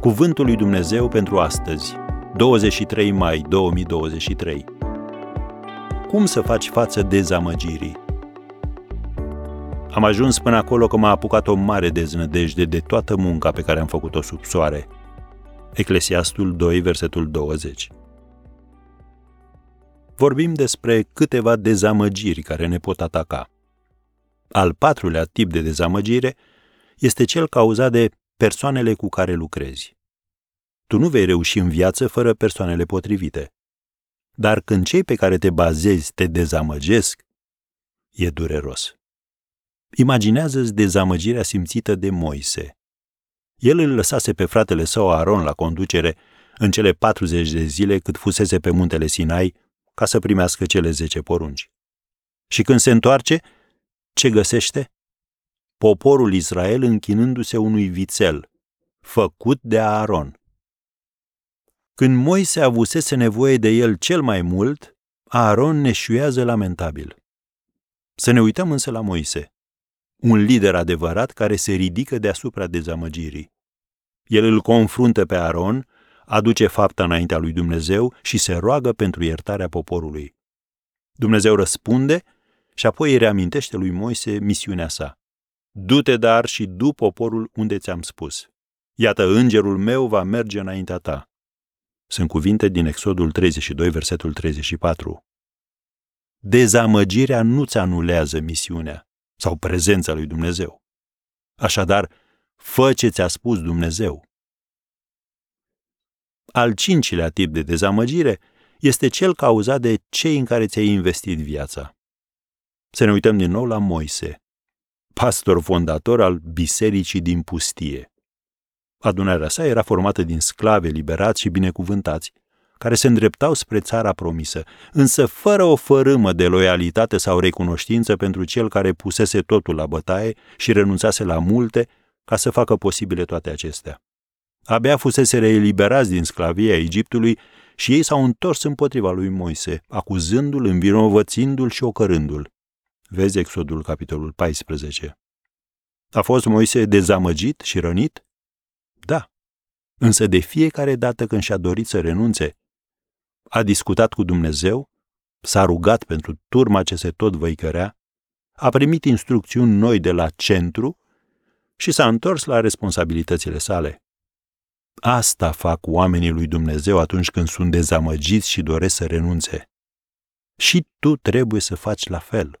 Cuvântul lui Dumnezeu pentru astăzi, 23 mai 2023. Cum să faci față dezamăgirii? Am ajuns până acolo că m-a apucat o mare deznădejde de toată munca pe care am făcut-o sub soare. Eclesiastul 2, versetul 20. Vorbim despre câteva dezamăgiri care ne pot ataca. Al patrulea tip de dezamăgire este cel cauzat de persoanele cu care lucrezi. Tu nu vei reuși în viață fără persoanele potrivite. Dar când cei pe care te bazezi te dezamăgesc, e dureros. Imaginează-ți dezamăgirea simțită de Moise. El îl lăsase pe fratele său Aron la conducere în cele 40 de zile cât fusese pe muntele Sinai ca să primească cele 10 porunci. Și când se întoarce, ce găsește? Poporul Israel închinându-se unui vițel, făcut de Aaron. Când Moise avusese nevoie de el cel mai mult, Aaron neșuiază lamentabil. Să ne uităm însă la Moise, un lider adevărat care se ridică deasupra dezamăgirii. El îl confruntă pe Aaron, aduce fapta înaintea lui Dumnezeu și se roagă pentru iertarea poporului. Dumnezeu răspunde și apoi îi reamintește lui Moise misiunea sa. Du-te dar și du poporul unde ți-am spus. Iată, îngerul meu va merge înaintea ta. Sunt cuvinte din Exodul 32, versetul 34. Dezamăgirea nu-ți anulează misiunea sau prezența lui Dumnezeu. Așadar, fă ce ți-a spus Dumnezeu. Al cincilea tip de dezamăgire este cel cauzat de cei în care ți-ai investit viața. Să ne uităm din nou la Moise, pastor fondator al bisericii din pustie. Adunarea sa era formată din sclave liberați și binecuvântați, care se îndreptau spre țara promisă, însă fără o fărâmă de loialitate sau recunoștință pentru cel care pusese totul la bătaie și renunțase la multe ca să facă posibile toate acestea. Abia fusese eliberați din sclavia Egiptului și ei s-au întors împotriva lui Moise, acuzându-l, învinovățindu-l și ocărându-l. Vezi Exodul, capitolul 14. A fost Moise dezamăgit și rănit? Da. Însă de fiecare dată când și-a dorit să renunțe, a discutat cu Dumnezeu, s-a rugat pentru turma ce se tot văicărea, a primit instrucțiuni noi de la centru și s-a întors la responsabilitățile sale. Asta fac oamenii lui Dumnezeu atunci când sunt dezamăgiți și doresc să renunțe. Și tu trebuie să faci la fel.